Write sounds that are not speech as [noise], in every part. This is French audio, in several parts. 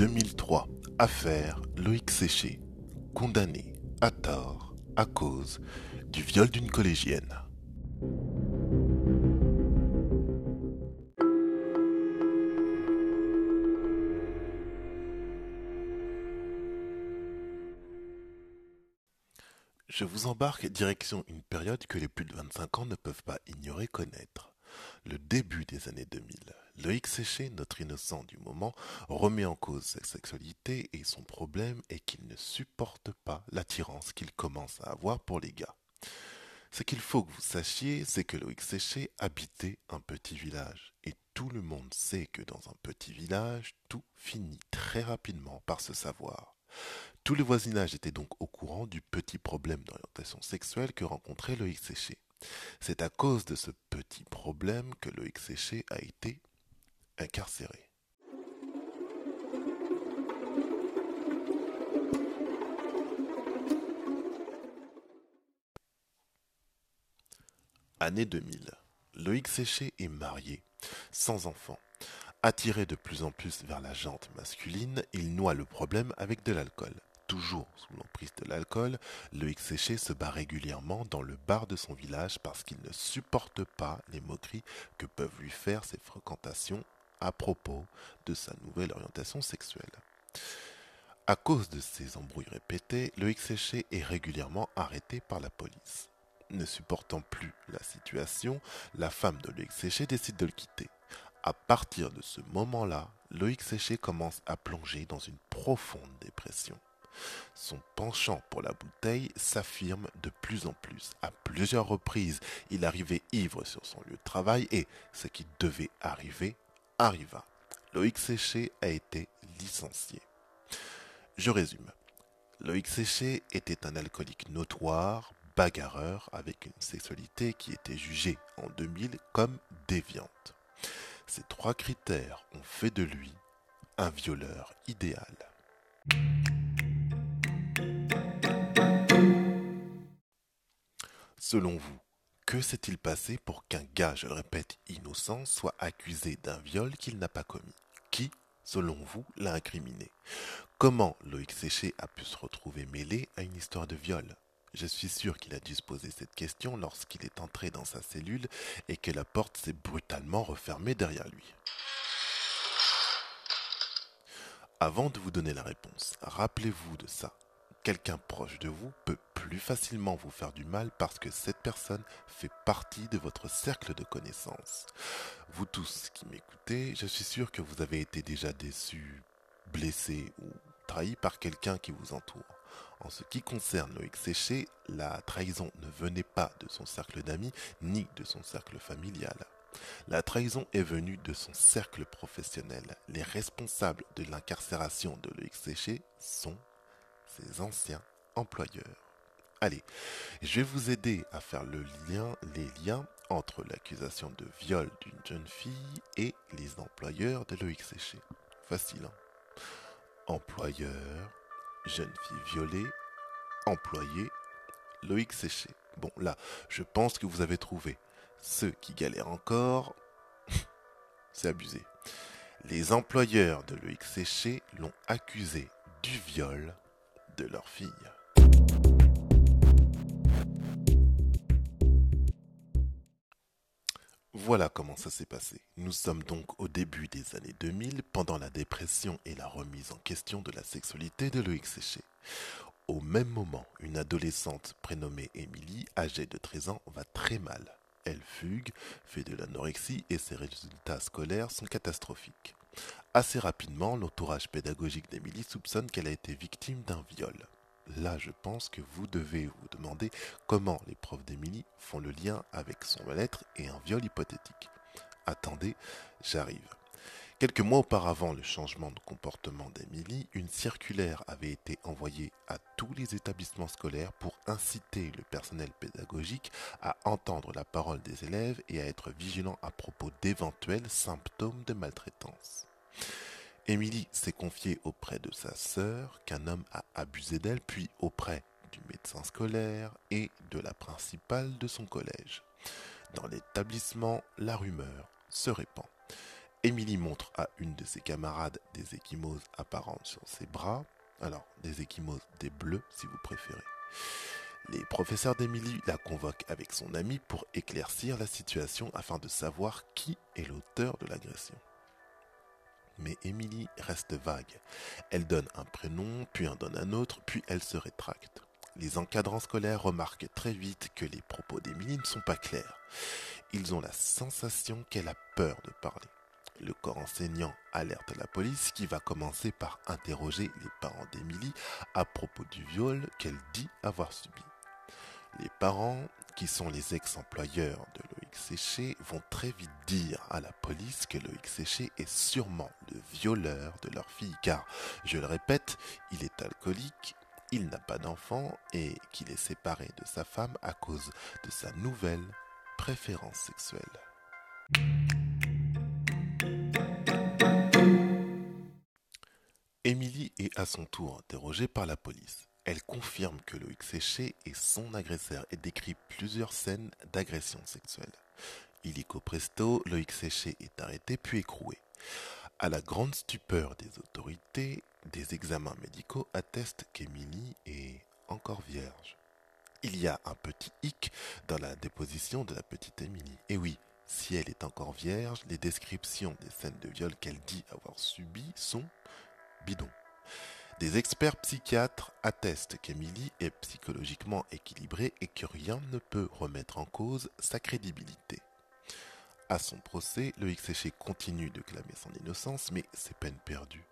2003. Affaire Loïc Séché, condamné à tort à cause du viol d'une collégienne. Je vous embarque direction une période que les plus de 25 ans ne peuvent pas ignorer connaître. Le début des années 2000. Loïc Séché, notre innocent du moment, remet en cause sa sexualité et son problème est qu'il ne supporte pas l'attirance qu'il commence à avoir pour les gars. Ce qu'il faut que vous sachiez, c'est que Loïc Séché habitait un petit village. Et tout le monde sait que dans un petit village, tout finit très rapidement par se savoir. Tout le voisinage était donc au courant du petit problème d'orientation sexuelle que rencontrait Loïc Séché. C'est à cause de ce petit problème que Loïc Séché a été incarcéré. Année 2000. Loïc Séché est marié, sans enfant. Attiré de plus en plus vers la jante masculine, il noie le problème avec de l'alcool. Toujours sous l'emprise de l'alcool, Loïc Séché se bat régulièrement dans le bar de son village parce qu'il ne supporte pas les moqueries que peuvent lui faire ses fréquentations à propos de sa nouvelle orientation sexuelle. À cause de ces embrouilles répétées, Loïc Séché est régulièrement arrêté par la police. Ne supportant plus la situation, la femme de Loïc Séché décide de le quitter. À partir de ce moment-là, Loïc Séché commence à plonger dans une profonde dépression. Son penchant pour la bouteille s'affirme de plus en plus. À plusieurs reprises, il arrivait ivre sur son lieu de travail et ce qui devait arriver arriva. Loïc Séché a été licencié. Je résume. Loïc Séché était un alcoolique notoire, bagarreur, avec une sexualité qui était jugée en 2000 comme déviante. Ces trois critères ont fait de lui un violeur idéal. Selon vous, que s'est-il passé pour qu'un gars, je répète, innocent, soit accusé d'un viol qu'il n'a pas commis? Qui, selon vous, l'a incriminé? Comment Loïc Séché a pu se retrouver mêlé à une histoire de viol? Je suis sûr qu'il a dû se poser cette question lorsqu'il est entré dans sa cellule et que la porte s'est brutalement refermée derrière lui. Avant de vous donner la réponse, rappelez-vous de ça quelqu'un proche de vous peut plus facilement vous faire du mal parce que cette personne fait partie de votre cercle de connaissances. Vous tous qui m'écoutez, je suis sûr que vous avez été déjà déçus, blessés ou trahis par quelqu'un qui vous entoure. En ce qui concerne Loïc Séché, la trahison ne venait pas de son cercle d'amis ni de son cercle familial. La trahison est venue de son cercle professionnel. Les responsables de l'incarcération de Loïc Séché sont ses anciens employeurs. Allez, je vais vous aider à faire le lien, les liens entre l'accusation de viol d'une jeune fille et les employeurs de Loïc Séché. Facile, Employeur, jeune fille violée, employé, Loïc Séché. Bon, là, je pense que vous avez trouvé. Ceux qui galèrent encore, [laughs] c'est abusé. Les employeurs de Loïc Séché l'ont accusé du viol de leur fille. Voilà comment ça s'est passé. Nous sommes donc au début des années 2000, pendant la dépression et la remise en question de la sexualité de Loïc Séché. Au même moment, une adolescente prénommée Émilie, âgée de 13 ans, va très mal. Elle fugue, fait de l'anorexie et ses résultats scolaires sont catastrophiques. Assez rapidement, l'entourage pédagogique d'Émilie soupçonne qu'elle a été victime d'un viol. Là, je pense que vous devez vous demander comment les profs d'Émilie font le lien avec son mal-être et un viol hypothétique. Attendez, j'arrive. Quelques mois auparavant le changement de comportement d'Émilie, une circulaire avait été envoyée à tous les établissements scolaires pour inciter le personnel pédagogique à entendre la parole des élèves et à être vigilant à propos d'éventuels symptômes de maltraitance. Émilie s'est confiée auprès de sa sœur qu'un homme a abusé d'elle, puis auprès du médecin scolaire et de la principale de son collège. Dans l'établissement, la rumeur se répand. Émilie montre à une de ses camarades des échymoses apparentes sur ses bras. Alors, des échymoses, des bleus si vous préférez. Les professeurs d'Émilie la convoquent avec son ami pour éclaircir la situation afin de savoir qui est l'auteur de l'agression. Mais Émilie reste vague. Elle donne un prénom, puis en donne un autre, puis elle se rétracte. Les encadrants scolaires remarquent très vite que les propos d'Émilie ne sont pas clairs. Ils ont la sensation qu'elle a peur de parler. Le corps enseignant alerte la police qui va commencer par interroger les parents d'Émilie à propos du viol qu'elle dit avoir subi. Les parents, qui sont les ex-employeurs de Loïc Séché, vont très vite dire à la police que Loïc Séché est sûrement le violeur de leur fille, car, je le répète, il est alcoolique, il n'a pas d'enfant et qu'il est séparé de sa femme à cause de sa nouvelle préférence sexuelle. Émilie est à son tour interrogée par la police. Elle confirme que Loïc Séché est son agresseur et décrit plusieurs scènes d'agression sexuelle. Illico presto, Loïc Séché est arrêté puis écroué. À la grande stupeur des autorités, des examens médicaux attestent qu'Émilie est encore vierge. Il y a un petit hic dans la déposition de la petite Émilie. Et oui, si elle est encore vierge, les descriptions des scènes de viol qu'elle dit avoir subies sont bidons. Des experts psychiatres attestent qu'Émilie est psychologiquement équilibrée et que rien ne peut remettre en cause sa crédibilité. À son procès, Loïc Séché continue de clamer son innocence, mais c'est peine perdue.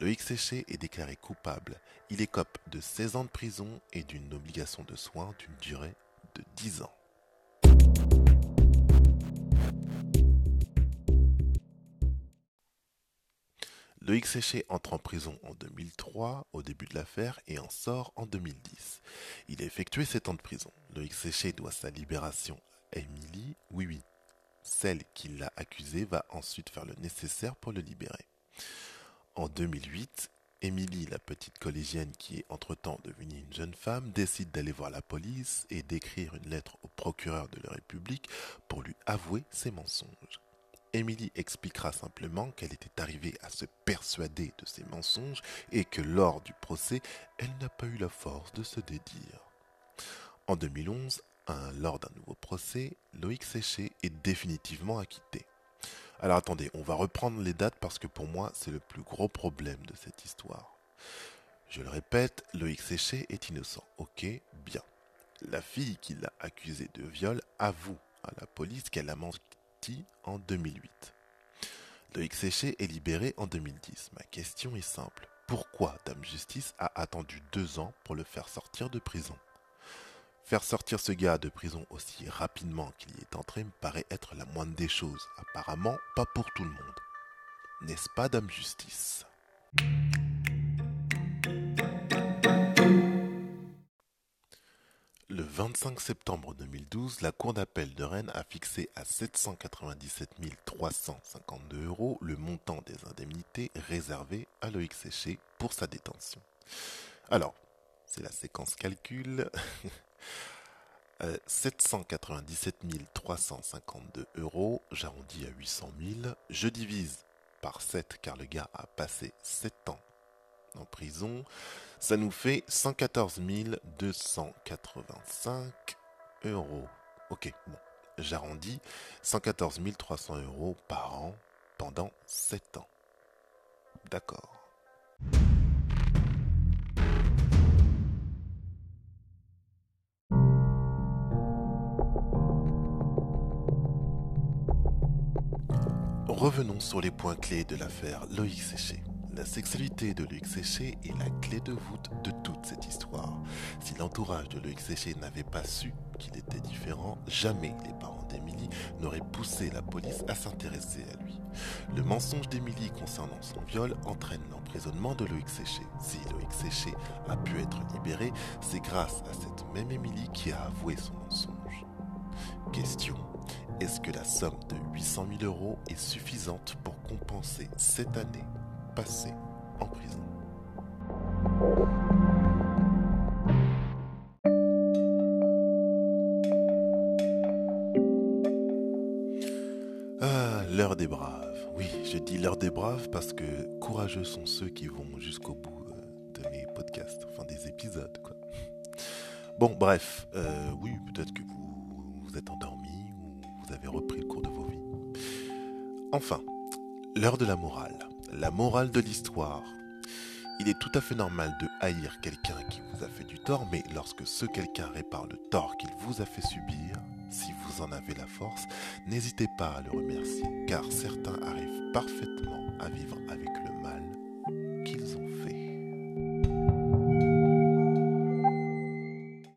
Loïc Séché est déclaré coupable. Il écope de 16 ans de prison et d'une obligation de soins d'une durée de 10 ans. Loïc Séché entre en prison en 2003, au début de l'affaire, et en sort en 2010. Il a effectué 7 ans de prison. Loïc Séché doit sa libération à Émilie, oui oui. Celle qui l'a accusé va ensuite faire le nécessaire pour le libérer. En 2008, Émilie, la petite collégienne qui est entre-temps devenue une jeune femme, décide d'aller voir la police et d'écrire une lettre au procureur de la République pour lui avouer ses mensonges. Émilie expliquera simplement qu'elle était arrivée à se persuader de ses mensonges et que lors du procès, elle n'a pas eu la force de se dédire. En 2011, lors d'un nouveau procès, Loïc Séché est définitivement acquitté. Alors attendez, on va reprendre les dates parce que pour moi, c'est le plus gros problème de cette histoire. Je le répète, Loïc Séché est innocent. Ok, bien. La fille qui l'a accusé de viol avoue à la police qu'elle a menti en 2008. Loïc Séché est libéré en 2010. Ma question est simple. Pourquoi Dame Justice a attendu deux ans pour le faire sortir de prison? Faire sortir ce gars de prison aussi rapidement qu'il y est entré me paraît être la moindre des choses. Apparemment, pas pour tout le monde. N'est-ce pas, Dame Justice? 25 septembre 2012, la Cour d'appel de Rennes a fixé à 797 352 euros le montant des indemnités réservées à Loïc Séché pour sa détention. Alors, c'est la séquence calcul. [laughs] 797 352 euros, j'arrondis à 800 000. Je divise par 7 car le gars a passé 7 ans en prison. Ça nous fait 114 285 euros. Ok, bon, j'arrondis 114 300 euros par an pendant 7 ans. D'accord. Revenons sur les points clés de l'affaire Loïc Séché. La sexualité de Loïc Séché est la clé de voûte de toute cette histoire. Si l'entourage de Loïc Séché n'avait pas su qu'il était différent, jamais les parents d'Émilie n'auraient poussé la police à s'intéresser à lui. Le mensonge d'Émilie concernant son viol entraîne l'emprisonnement de Loïc Séché. Si Loïc Séché a pu être libéré, c'est grâce à cette même Émilie qui a avoué son mensonge. Question est-ce que la somme de 800 000 euros est suffisante pour compenser cette année passée en prison Ah, l'heure des braves. Oui, je dis l'heure des braves parce que courageux sont ceux qui vont jusqu'au bout euh, de mes podcasts, enfin des épisodes, quoi. Bon, bref, euh, oui, peut-être que vous, vous êtes endormi ou vous avez repris le cours de vos vies. Enfin, l'heure de la morale. La morale de l'histoire. Il est tout à fait normal de haïr quelqu'un qui vous a fait du tort, mais lorsque ce quelqu'un répare le tort qu'il vous a fait subir, si vous en avez la force, n'hésitez pas à le remercier, car certains arrivent parfaitement à vivre avec le mal qu'ils ont